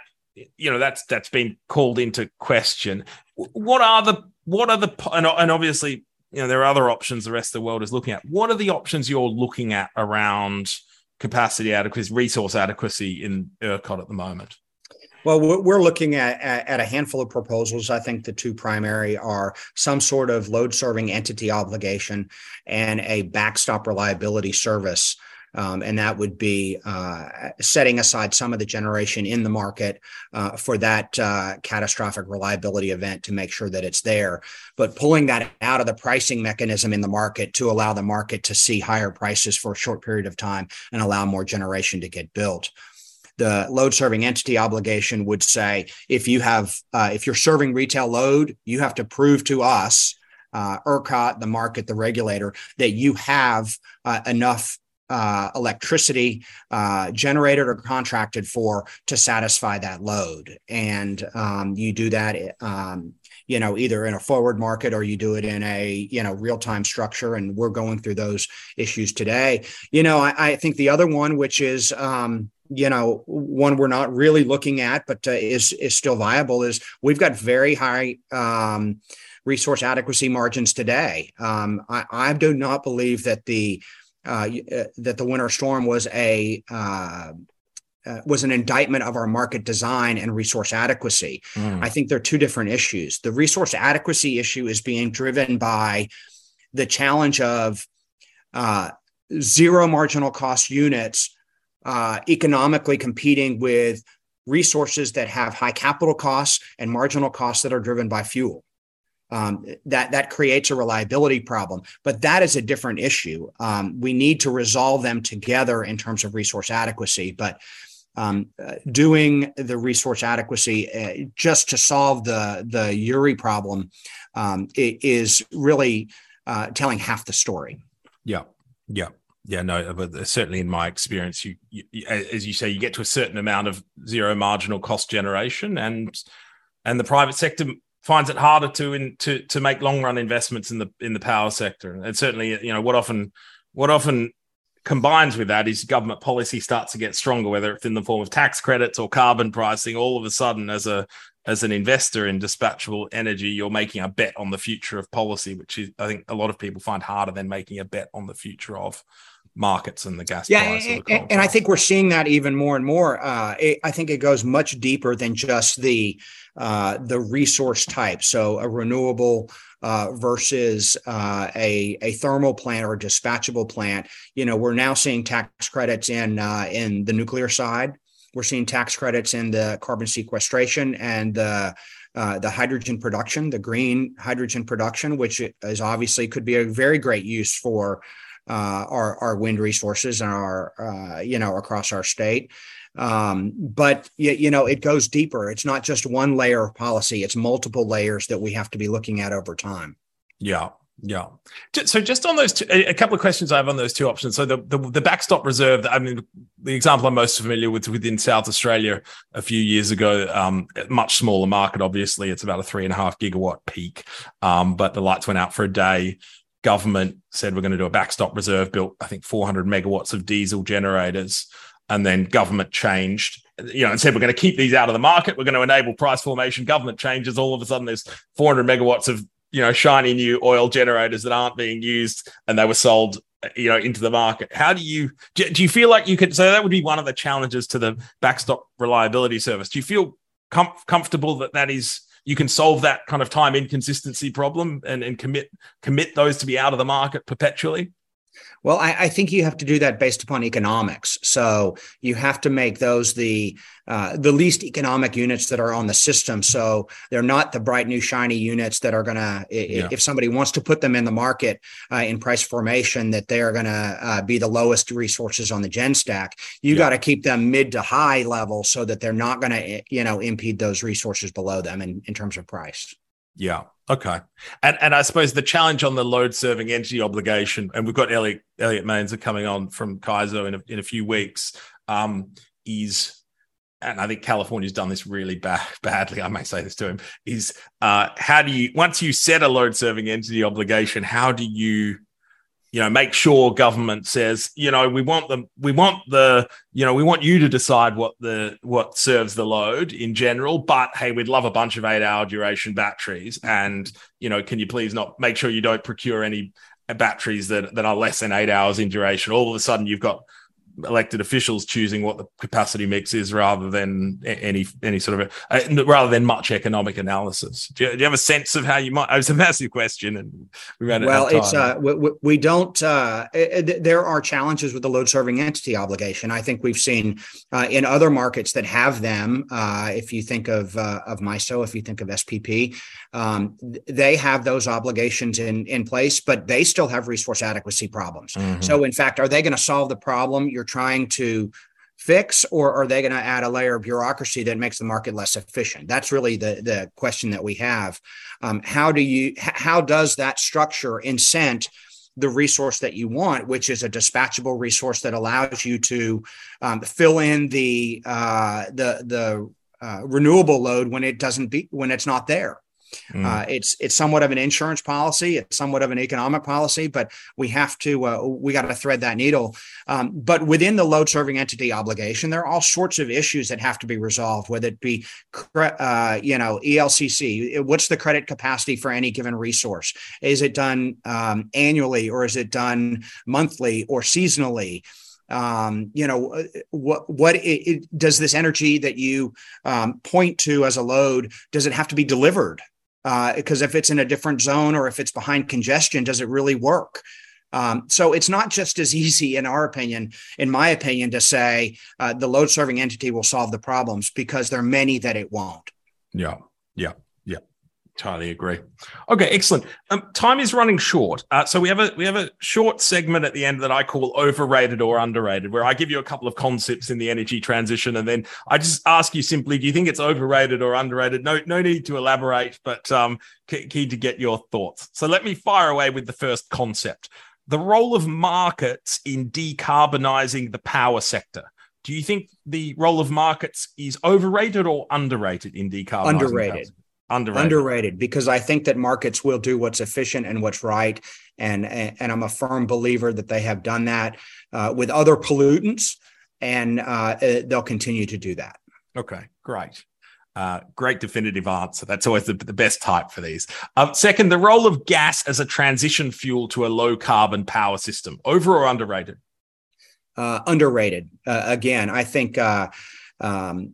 you know, that's that's been called into question. What are the what are the and, and obviously you know there are other options the rest of the world is looking at what are the options you're looking at around capacity adequacy resource adequacy in ERCOT at the moment well, we're looking at, at, a handful of proposals. I think the two primary are some sort of load serving entity obligation and a backstop reliability service um, and that would be uh, setting aside some of the generation in the market uh, for that uh, catastrophic reliability event to make sure that it's there, but pulling that out of the pricing mechanism in the market to allow the market to see higher prices for a short period of time and allow more generation to get built. The load serving entity obligation would say if you have uh, if you're serving retail load you have to prove to us uh, ERCOT, the market, the regulator, that you have uh, enough uh, electricity uh, generated or contracted for to satisfy that load. And um, you do that, um, you know, either in a forward market or you do it in a, you know, real time structure. And we're going through those issues today. You know, I, I think the other one, which is, um, you know one we're not really looking at but uh, is is still viable is we've got very high um, resource adequacy margins today um, I, I, do not believe that the uh, uh, that the winter storm was a uh, uh, was an indictment of our market design and resource adequacy. Mm. I think they're two different issues. The resource adequacy issue is being driven by the challenge of uh, zero marginal cost units uh, economically competing with resources that have high capital costs and marginal costs that are driven by fuel um, that that creates a reliability problem. But that is a different issue. Um, we need to resolve them together in terms of resource adequacy. But um, uh, doing the resource adequacy uh, just to solve the the Uri problem um, is really uh, telling half the story. Yeah, yeah. Yeah, no, but certainly in my experience, you, you, as you say, you get to a certain amount of zero marginal cost generation, and and the private sector finds it harder to in, to to make long run investments in the in the power sector. And certainly, you know, what often what often combines with that is government policy starts to get stronger, whether it's in the form of tax credits or carbon pricing. All of a sudden, as a as an investor in dispatchable energy, you're making a bet on the future of policy, which is I think a lot of people find harder than making a bet on the future of markets and the gas yeah, price. And, and, and I think we're seeing that even more and more. Uh, it, I think it goes much deeper than just the uh, the resource type. So a renewable uh, versus uh, a a thermal plant or a dispatchable plant. You know, we're now seeing tax credits in uh, in the nuclear side. We're seeing tax credits in the carbon sequestration and the uh, the hydrogen production, the green hydrogen production, which is obviously could be a very great use for uh, our our wind resources and our uh, you know across our state. Um, but you, you know it goes deeper. It's not just one layer of policy; it's multiple layers that we have to be looking at over time. Yeah, Yeah. So just on those two, a couple of questions I have on those two options. So the, the, the backstop reserve, I mean, the example I'm most familiar with within South Australia a few years ago, um, much smaller market, obviously, it's about a three and a half gigawatt peak. Um, but the lights went out for a day. Government said we're going to do a backstop reserve, built, I think, 400 megawatts of diesel generators. And then government changed, you know, and said we're going to keep these out of the market. We're going to enable price formation. Government changes. All of a sudden, there's 400 megawatts of you know shiny new oil generators that aren't being used and they were sold you know into the market how do you do, you feel like you could so that would be one of the challenges to the backstop reliability service do you feel com- comfortable that that is you can solve that kind of time inconsistency problem and, and commit commit those to be out of the market perpetually well, I, I, think you have to do that based upon economics. So you have to make those the uh, the least economic units that are on the system. So they're not the bright new shiny units that are going to, yeah. if somebody wants to put them in the market uh, in price formation, that they are going to uh, be the lowest resources on the gen stack. You yeah. got to keep them mid to high level so that they're not going to, you know, impede those resources below them in, in terms of price. Yeah. Okay. And and I suppose the challenge on the load serving entity obligation, and we've got Elliot Elliot Mainzer coming on from CAISO in a, in a few weeks, um, is and I think California's done this really bad, badly. I may say this to him: is uh, how do you once you set a load serving entity obligation, how do you you know make sure government says you know we want them we want the you know we want you to decide what the what serves the load in general but hey we'd love a bunch of 8 hour duration batteries and you know can you please not make sure you don't procure any batteries that that are less than 8 hours in duration? All of a sudden you've got elected officials choosing what the capacity mix is rather than any any sort of a, uh, rather than much economic analysis. Do you, do you, have a sense of how you might? It was a massive question, and we ran out. well. It's uh, we, we don't. Uh, it, there are challenges with the load serving entity obligation. I think we've seen uh, in other markets that have them. Uh, if you think of uh, of MISO, if you think of SPP, um, they have those obligations in in place, but they still have resource adequacy problems. Mm-hmm. So, in fact, are they going to solve the problem? You're trying to fix, or are they going to add a layer of bureaucracy that makes the market less efficient? That's really the the question that we have. Um, how do you how does that structure incent the resource that you want, which is a dispatchable resource that allows you to um, fill in the uh, the the uh, renewable load when it doesn't be when it's not there. Mm. Uh, it's it's somewhat of an insurance policy, it's somewhat of an economic policy, but we have to uh, we got to thread that needle. Um, but within the load serving entity obligation, there are all sorts of issues that have to be resolved. Whether it be uh, you know ELCC, what's the credit capacity for any given resource? Is it done um, annually or is it done monthly or seasonally? um, you know uh, what what it, it, does this energy that you um, point to as a load does it have to be delivered because uh, if it's in a different zone or if it's behind congestion, does it really work? Um, so it's not just as easy, in our opinion, in my opinion, to say uh, the load serving entity will solve the problems because there are many that it won't. Yeah, yeah. Totally agree. Okay, excellent. Um, time is running short, uh, so we have a we have a short segment at the end that I call overrated or underrated, where I give you a couple of concepts in the energy transition, and then I just ask you simply, do you think it's overrated or underrated? No, no need to elaborate, but um, key to get your thoughts. So let me fire away with the first concept: the role of markets in decarbonizing the power sector. Do you think the role of markets is overrated or underrated in decarbonizing? Underrated. Underrated. Underrated because I think that markets will do what's efficient and what's right, and and I'm a firm believer that they have done that uh, with other pollutants, and uh, they'll continue to do that. Okay, great. Uh, great definitive answer. That's always the, the best type for these. Uh, second, the role of gas as a transition fuel to a low carbon power system, over or underrated? Uh, underrated. Uh, again, I think uh, um,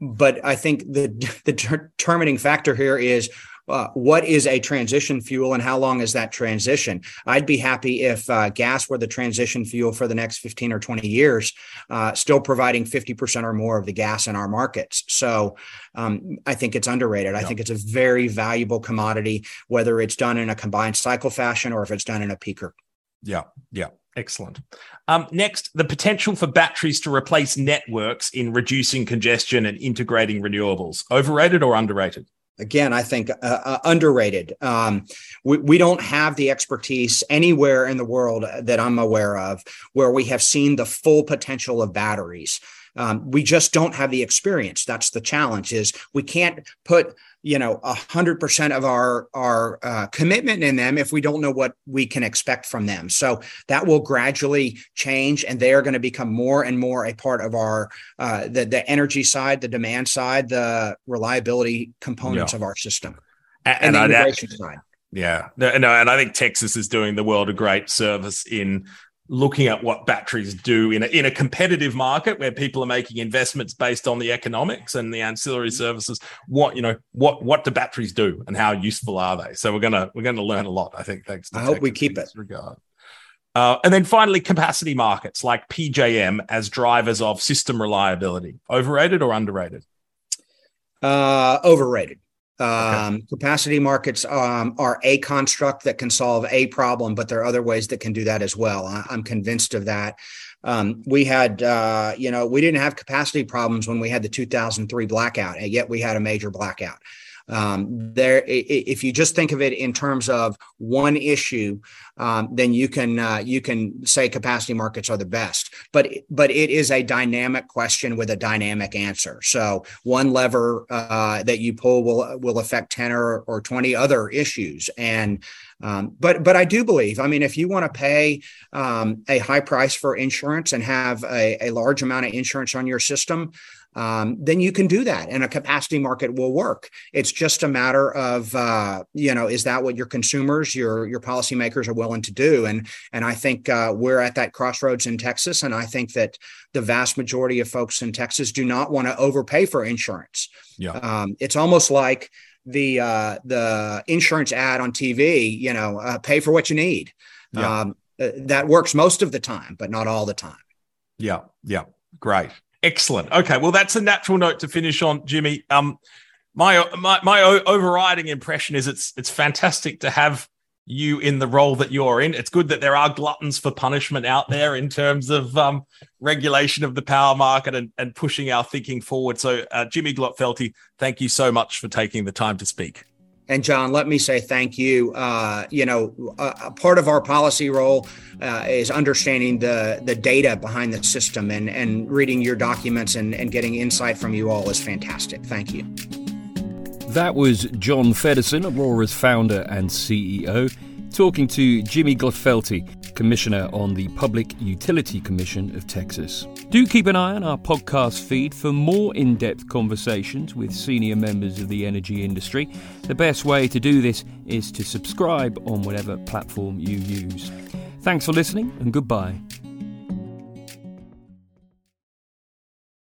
but I think the, the determining factor here is uh, what is a transition fuel and how long is that transition? I'd be happy if uh, gas were the transition fuel for the next 15 or 20 years, uh, still providing 50% or more of the gas in our markets. So um, I think it's underrated. I think it's a very valuable commodity, whether it's done in a combined cycle fashion or if it's done in a peaker. Yeah, yeah. Excellent. Um, next, the potential for batteries to replace networks in reducing congestion and integrating renewables. Overrated or underrated? again, I think uh, uh, underrated. Um, we, we don't have the expertise anywhere in the world that I'm aware of where we have seen the full potential of batteries. Um, we just don't have the experience. That's the challenge. Is we can't put you know a hundred percent of our our uh, commitment in them if we don't know what we can expect from them. So that will gradually change, and they are going to become more and more a part of our uh, the the energy side, the demand side, the reliability components yeah. of our system, and, and the integration side. Yeah, no, no, and I think Texas is doing the world a great service in looking at what batteries do in a, in a competitive market where people are making investments based on the economics and the ancillary services what you know what what do batteries do and how useful are they? So we're gonna we're gonna learn a lot i think thanks i hope we keep it. regard. Uh, and then finally capacity markets like PJM as drivers of system reliability. Overrated or underrated? Uh overrated um, okay. Capacity markets um, are a construct that can solve a problem, but there are other ways that can do that as well. I, am convinced of that. Um, we had, uh, you know, we didn't have capacity problems when we had the 2003 blackout, and yet we had a major blackout. Um, there, if you just think of it in terms of one issue, um, then you can uh, you can say capacity markets are the best. But but it is a dynamic question with a dynamic answer. So one lever uh, that you pull will will affect ten or, or twenty other issues. And um, but but I do believe. I mean, if you want to pay um, a high price for insurance and have a, a large amount of insurance on your system, um, then you can do that and a capacity market will work. It's just a matter of, uh, you know, is that what your consumers, your, your policymakers are willing to do? And, and I think uh, we're at that crossroads in Texas. And I think that the vast majority of folks in Texas do not want to overpay for insurance. Yeah. Um, it's almost like the, uh, the insurance ad on TV, you know, uh, pay for what you need. Yeah. Um, uh, that works most of the time, but not all the time. Yeah. Yeah. Great. Excellent. Okay, well, that's a natural note to finish on, Jimmy. Um, my my my overriding impression is it's it's fantastic to have you in the role that you're in. It's good that there are gluttons for punishment out there in terms of um, regulation of the power market and, and pushing our thinking forward. So, uh, Jimmy Glotfelty, thank you so much for taking the time to speak. And John, let me say thank you. Uh, you know, a, part of our policy role uh, is understanding the the data behind the system, and and reading your documents and, and getting insight from you all is fantastic. Thank you. That was John Feddersen, Aurora's founder and CEO, talking to Jimmy Glotfelty, Commissioner on the Public Utility Commission of Texas. Do keep an eye on our podcast feed for more in depth conversations with senior members of the energy industry. The best way to do this is to subscribe on whatever platform you use. Thanks for listening and goodbye.